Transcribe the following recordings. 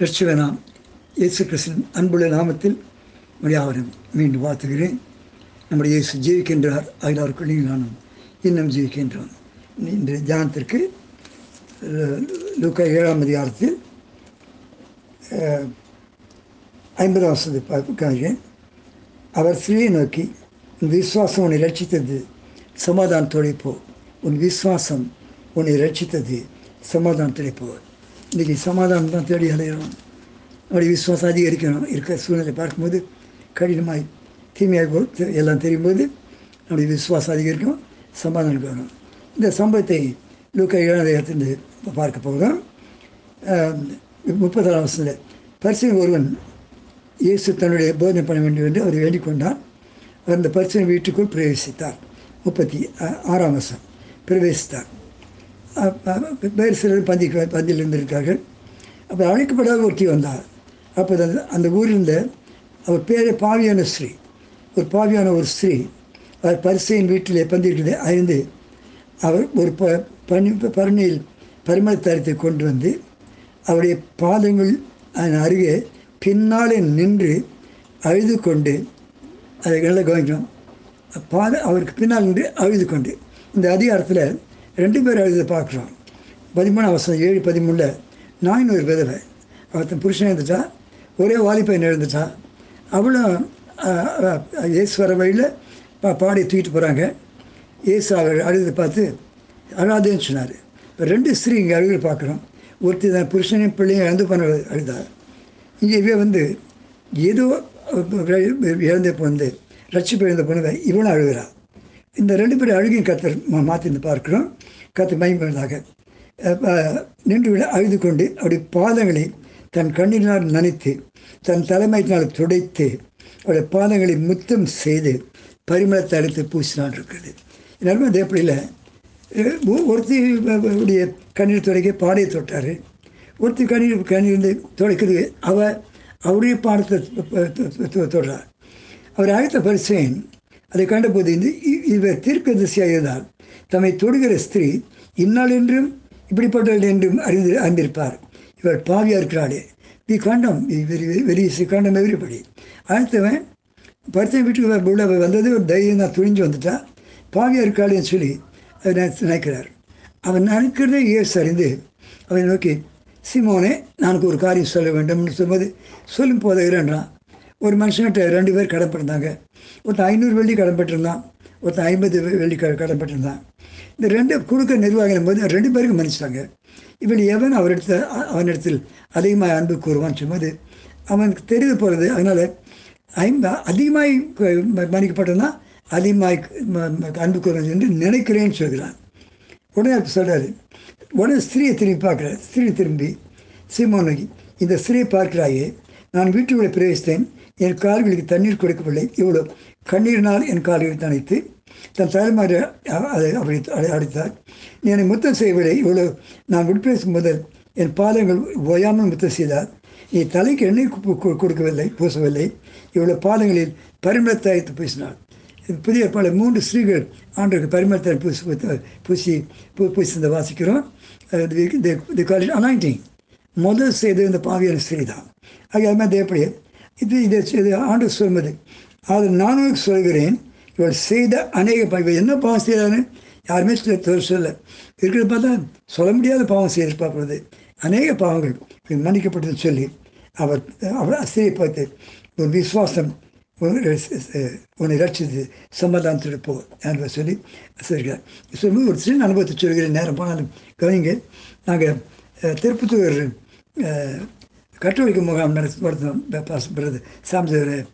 ரட்சகனாம் இயேசு கிறிஸ்தன் அன்புள்ள நாமத்தில் யாவரும் மீண்டும் வாழ்த்துகிறேன். நம்முடைய இயேசு ஜீவிக்கின்றார் அகிலாருக்குள்ளேயும் நானும் இன்னும் ஜீவிக்கின்றோம் இன்று தியானத்திற்கு லூக்கா ஏழாம் அதிகாரத்தில் ஐம்பதாம் வசதி பார்க்கிறேன். அவர் ஸ்ரீயை நோக்கி உன் விசுவாசம் உன்னை ரட்சித்தது சமாதானத்தோടെ போ. உன் விசுவாசம் உன்னை ரட்சித்தது சமாதானத்தோടെ போ. இன்றைக்கி சமாதானம் தான் தேடி அலையணும் நம்முடைய விசுவாசம் அதிகரிக்கணும் இருக்கிற சூழ்நிலை பார்க்கும்போது கடினமாய் தீமையாக தெ- எல்லாம் தெரியும்போது நம்முடைய விசுவாசம் அதிகரிக்கும் சமாதானம் வேணும் இந்த சம்பவத்தை லூக்கா ஏழாவது பார்க்க போகிறோம் முப்பதாம் வருஷத்தில் பரிசு ஒருவன் இயேசு தன்னுடைய போதனை பண்ண வேண்டும் என்று அவர் வேண்டிக்கொண்டான் அவர் அந்த பரிசு வீட்டுக்குள் பிரவேசித்தார் முப்பத்தி ஆறாம் வருஷம் பிரவேசித்தார் வேறு சிலர் பந்தி பந்தியில் இருந்திருக்கார்கள் அப்போ அழைக்கப்படாத ஒருத்தி வந்தார். அப்போ அந்த அந்த ஊரில் இருந்த அவர் பேரே பாவியான ஸ்ரீ. ஒரு பாவியான ஒரு ஸ்ரீ. அவர் பரிசையின் வீட்டில் பந்திருக்கிறதை அறிந்து அவர் ஒரு ப பனி பரணியில் பரிமள தரத்தை கொண்டு வந்து அவருடைய பாதங்கள் அதன் அருகே பின்னாலே நின்று அழுது கொண்டு அதை நல்லா கவனிக்கணும். பாத அவருக்கு பின்னால் நின்று அழுது கொண்டு. இந்த அதிகாரத்தில் ரெண்டு பேர் அழுதை பார்க்குறோம் பதிமூணு அவசரம் ஏழு பதிமூணில் நாயின் ஒரு விதவை. அவர்த்தன் புருஷன் இருந்துட்டா ஒரே வாலிப்பையன் எழுந்துட்டா அவளும் ஏசுவர வழியில் பா பாடி தூக்கிட்டு போகிறாங்க இயேசு அவர் அழுது பார்த்து அழாதேன்னு சொன்னார். இப்போ ரெண்டு ஸ்திரீ இங்கே அழுகை பார்க்குறோம். ஒருத்தி தான் புருஷனையும் பிள்ளையும் இழந்து பண்ண அழுதார் இங்கே இவ வந்து ஏதோ இழந்த பிறந்து ரட்சிப்பு இழந்த பொண்ணு இவனும் அழுகிறாள் இந்த ரெண்டு பேரும் அழுகையும் கத்தர் மா மாற்றி பார்க்குறோம். கத்தர் மயம்பதாக நின்று விட அழுது கொண்டு அவருடைய பாதங்களை தன் கண்ணினால் நனைத்து தன் தலைமையினால் துடைத்து அவருடைய பாதங்களை முத்தம் செய்து பரிமளத்தை அழைத்து பூசினான் இருக்கிறது. எல்லாருமே அது எப்படி ஒருத்தி உடைய கண்ணீர் துடைக்க பாடையை தொட்டார். ஒருத்தி கண்ணீர் கண்ணீர் வந்து துடைக்கிறது அவ அவருடைய பாடத்தை தொடுறார் அவர் அழைத்த பரிசையின் அதை கண்டபோது இந்த இவர் தீர்க்க திசையாக இருந்தால் தம்மை தொடுகிற ஸ்திரீ இந்நாள் என்றும் இப்படிப்பட்டவள் என்றும் அறிந்து அறிந்திருப்பார். இவர் பாவியாக இருக்கிறாளே. வி கண்டம் வெரி வெரி கண்டம் எவ்ரிபடி அடுத்தவன் பரிசை வீட்டுக்கு உள்ள வந்தது ஒரு தைரியம் தான் துணிஞ்சு வந்துட்டா பாவியாக இருக்காளேன்னு சொல்லி அவர் நினைக்கிறார். அவன் நினைக்கிறதே இயேசு அறிந்து அவனை நோக்கி சிமோனே நான் ஒரு காரியம் சொல்ல வேண்டும்னு சொல்லும்போது சொல்லும் போதகிறேன்றான் ஒரு மனுஷன்கிட்ட ரெண்டு பேர் கடன்பட்டிருந்தாங்க ஒருத்தன் ஐநூறு வெள்ளி கடன்பட்டிருந்தான் ஒருத்தன் ஐம்பது வெள்ளி க கடன்பட்டிருந்தான் இந்த ரெண்டு கொடுக்க நிர்வாகிக்கும் போது ரெண்டு பேருக்கு மன்னிச்சிட்டாங்க. இவன் எவன் அவரிடத்த அவனிடத்தில் அதிகமாக அன்பு கூறுவான்னு சொல்லும்போது அவனுக்கு தெரிந்து போகிறது அதனால் ஐம்ப அதிகமாய் க- அதிகமாய் அன்பு கூறுவது என்று நினைக்கிறேன்னு சொல்கிறான். உடனே சொல்கிறாரு உடனே ஸ்திரியை திரும்பி பார்க்குறாரு. ஸ்திரீ திரும்பி சீமோனகி இந்த ஸ்திரீயை பார்க்கிறாயே நான் வீட்டுக்குள்ளே பிரவேசித்தேன். என் கால்களுக்கு தண்ணீர் கொடுக்கவில்லை. இவ்வளோ கண்ணீரினால் என் கால்களை தனைத்து தன் தலைமாரி அதை அப்படி அடை- அடைத்தார். என்னை முத்தம் செய்யவில்லை. இவ்வளோ நான் உட்பிரவேசிக்கும் முதல் என் பாதங்கள் ஓயாமல் முத்தம் செய்தார். நீ தலைக்கு எண்ணெய் கொடுக்கவில்லை பூசவில்லை. இவ்வளோ பாதங்களில் பரிமளத்தாய்த்து பூசினார். புதிய பல மூன்று ஸ்ரீகள் ஆண்டுக்கு பரிமளத்தை பூசி பூசி பூ பூசி வாசிக்கிறோம். தி காலேஜ் அனாயிண்டிங் முதல் செய்தது இந்த பாவியான ஸ்ரீ தான். ஆகிய அது எப்படி இது இதை இது ஆண்டு சொல்வது. அது நானும் சொல்கிறேன் இவர் செய்த அநேக பாவம். என்ன பாவம் செய்தான்னு யாருமே சொல்ல தொ- சொல்ல இருக்கிறத பார்த்தா சொல்ல முடியாத பாவம் செய்திருப்பாப்படுறது அநேக பாவங்கள். மன்னிக்கப்பட்டது மன்னிக்கப்பட்டதுன்னு சொல்லி அவர் அவர் ஸ்திரியை பார்த்து ஒரு விசுவாசம் உன்னை ரட்சித்து சமாதானத்தோடு போ என்று சொல்லி சொல்கிறார் சொல்லும்போது ஒரு சின்ன அனுபவத்தை சொல்கிறேன் நேரம் போனாலும் கவனிங்க நாங்கள் திருப்பத்தூர் கத்தோலிக்க முகாம் நடத்தி நடத்தினோம் பிரதர்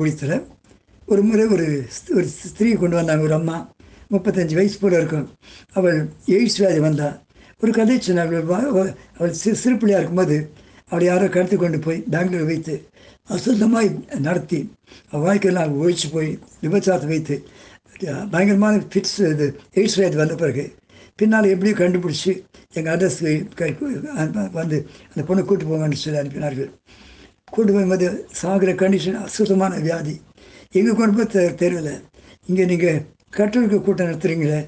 குடித்தில் ஒரு முறை ஒரு ஒரு ஸ்திரீ கொண்டு வந்தாங்க ஒரு அம்மா. முப்பத்தஞ்சு வயசு போல இருக்கும். அவள் எய்ட்ஸ் வியாதி வந்தாள் ஒரு கதை சொன்னாங்க அவள் சிறு சிறு பிள்ளையாக இருக்கும்போது அவளை யாரோ கடத்தி கொண்டு போய் பெங்களூர் வைத்து அசுத்தமாக நடத்தி அவள் வாழ்க்கையெல்லாம் ஒழிச்சு போய் விபச்சாரத்தை வைத்து பயங்கரமான ஃபிட்ஸ் இது எய்ட்ஸ் வியாதி வந்த பிறகு பின்னால் எப்படியும் கண்டுபிடிச்சி எங்கள் அட்ரஸ்க்கு கை வந்து அந்த பொண்ணை கூட்டு போங்கன்னு சொல்லி அனுப்பினார்கள். கூட்டு போகும்போது சாகிற கண்டிஷன் அசுத்தமான வியாதி. எங்கள் கொண்டு போய் தெரியல. இங்கே நீங்கள் கற்றலுக்கு கூட்டம் நடத்துகிறீங்களே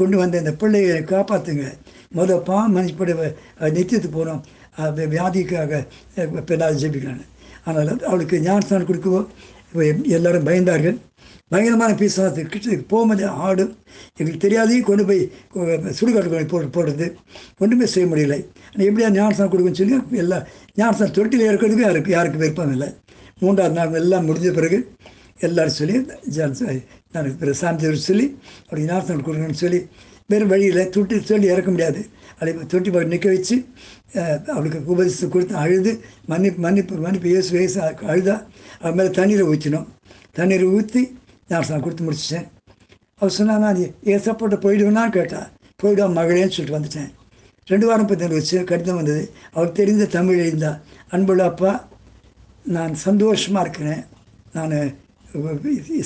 கொண்டு வந்த இந்த பிள்ளையை காப்பாற்றுங்க முத பா மனுஷப்பட நித்தியத்து போகிறோம் வியாதிக்காக பெண்ணாக ஜெபிக்கிறாங்க ஆனால் அவளுக்கு ஞானஸ்தானம் கொடுக்கவோ இப்போ எல்லாரும் பயந்தார்கள். பயங்கரமான பிசாசு கிட்ட போகும்போது ஆடும் எங்களுக்கு தெரியாதையும் கொண்டு போய் சுடுகாட்டு போட்டு போடுறது. ஒன்றுமே செய்ய முடியலை. ஆனால் எப்படியா ஞானசனம் கொடுக்குன்னு சொல்லி எல்லா ஞானசனம் தொட்டில் இருக்கிறதுக்கும் யாருக்கு யாருக்கு விருப்பம் இல்லை. மூன்றாவது நாள் எல்லாம் முடிஞ்ச பிறகு எல்லாரும் சொல்லி ஜான் நான் சாமி சொல்லி அப்படி ஞானசனம் கொடுக்கணும்னு சொல்லி வேறு வழியில் தொட்டி சொல்லி இறக்க முடியாது. அதை தொட்டி போய் நிற்க வச்சு அவளுக்கு உபதேசம் கொடுத்து அழுது மன்னிப்பு மன்னிப்பு மன்னிப்பு இயேசு வயசு அழுதா அது மேலே தண்ணீரை ஊற்றினோம் தண்ணீரை ஊற்றி நான் கொடுத்து முடிச்சிட்டேன். அவர் சொன்னா நான் ஏசப்பட்ட போயிடுவேனான்னு கேட்டா போயிடுவா மகளேன்னு சொல்லிட்டு வந்துட்டேன். ரெண்டு வாரம் பற்றி வச்சு கடிதம் வந்தது. அவருக்கு தெரிந்த தமிழ் எழுந்தா அன்புள்ள அப்பா நான் சந்தோஷமாக இருக்கிறேன். நான்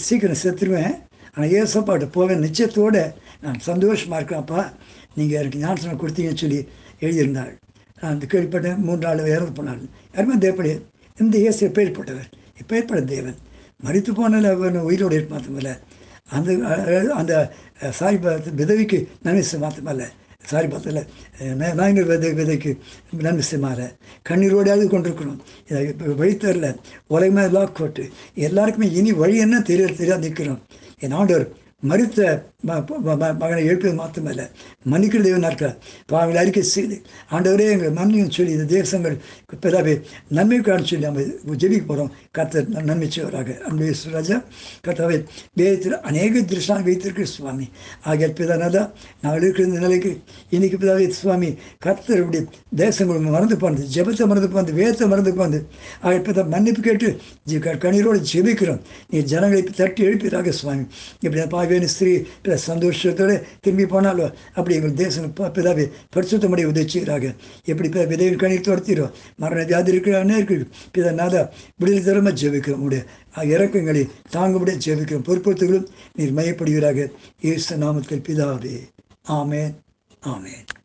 சீக்கிரம் செத்துருவேன். ஆனால் ஏசப்பாட்ட போக நிச்சயத்தோடு நான் சந்தோஷமாக இருக்கேன் நீங்கள் எனக்கு ஞானசனம் கொடுத்தீங்கன்னு சொல்லி எழுதியிருந்தாள். நான் அந்த கேள்விப்பட்டேன். மூன்று நாள் இறந்து போனாள். யாருமே தேவப்படையே இந்த இயேசு எப்பேற்பட்டவர் பெயர்பட தேவன். மறித்து போனால அவன் உயிரோடு இருக்க அந்த அந்த சாரி விதவிக்கு நன்மை மாத்தமில்லை சாரி பார்த்தல நாயனர் விதை விதைக்கு நன்மை செய்மாற கண்ணீரோடையாவது கொண்டிருக்கணும். இதை இப்போ வழித்தரில் உலகமே லாக் போட்டு. எல்லாருக்குமே இனி வழி என்ன தெரிய தெரியாது நிற்கிறோம். என் ஆண்டவர் மறுத்த மகனை எழுப்பது மாத்திரமல்ல. மன்னிக்கிற தேவனாக இருக்கிறார். பாவங்களை அறிக்கை செய்து ஆண்டவரே எங்கள் மன்னியும் சொல்லி இந்த தேசங்கள் பிதாவே நன்மைக்கான சொல்லி நம்ம ஜெபிக்க போகிறோம் கர்த்தர் நன்மை செய்வராக. அன்பு ராஜா கர்த்தாவே வேதத்தில் அநேக திருஷ்டான் வைத்திருக்கிற சுவாமி. ஆகிய பிதானதா நாங்கள் இருக்கிற இந்த நிலைக்கு இன்னைக்கு பிதாவே சுவாமி கர்த்தருடைய தேசங்கள் மறந்து போனது ஜெபத்தை மறந்து போனது வேதத்தை மறந்து போனது. ஆகிய பிதா மன்னிப்பு கேட்டு கண்ணீரோடு ஜெபிக்கிறோம். நீ ஜனங்களை தட்டி எழுப்பிறாக சுவாமி. இப்படி பாவேனு ஸ்திரீ பிற சந்தோஷத்தோடு திரும்பி போனாலும் அப்படி எங்கள் தேசம் ப- பிதாவே பரிசுத்தமுடைய உதவிச்சுகிறாக எப்படி பிதா விதையில் கண்ணீர் துரத்திடும் மரண வியாதி இருக்கிற அநேருக்கு பிதா நாதா விடுதலை தரமாக ஜெபிக்கிறோம். உடைய இறக்கங்களை தாங்கும்படியாக ஜெபிக்கிறோம். பொறுப்படுத்துகளும் நீர் மையப்படுவீராக. இயேசு நாமத்தில் பிதாவே. ஆமேன். ஆமேன்.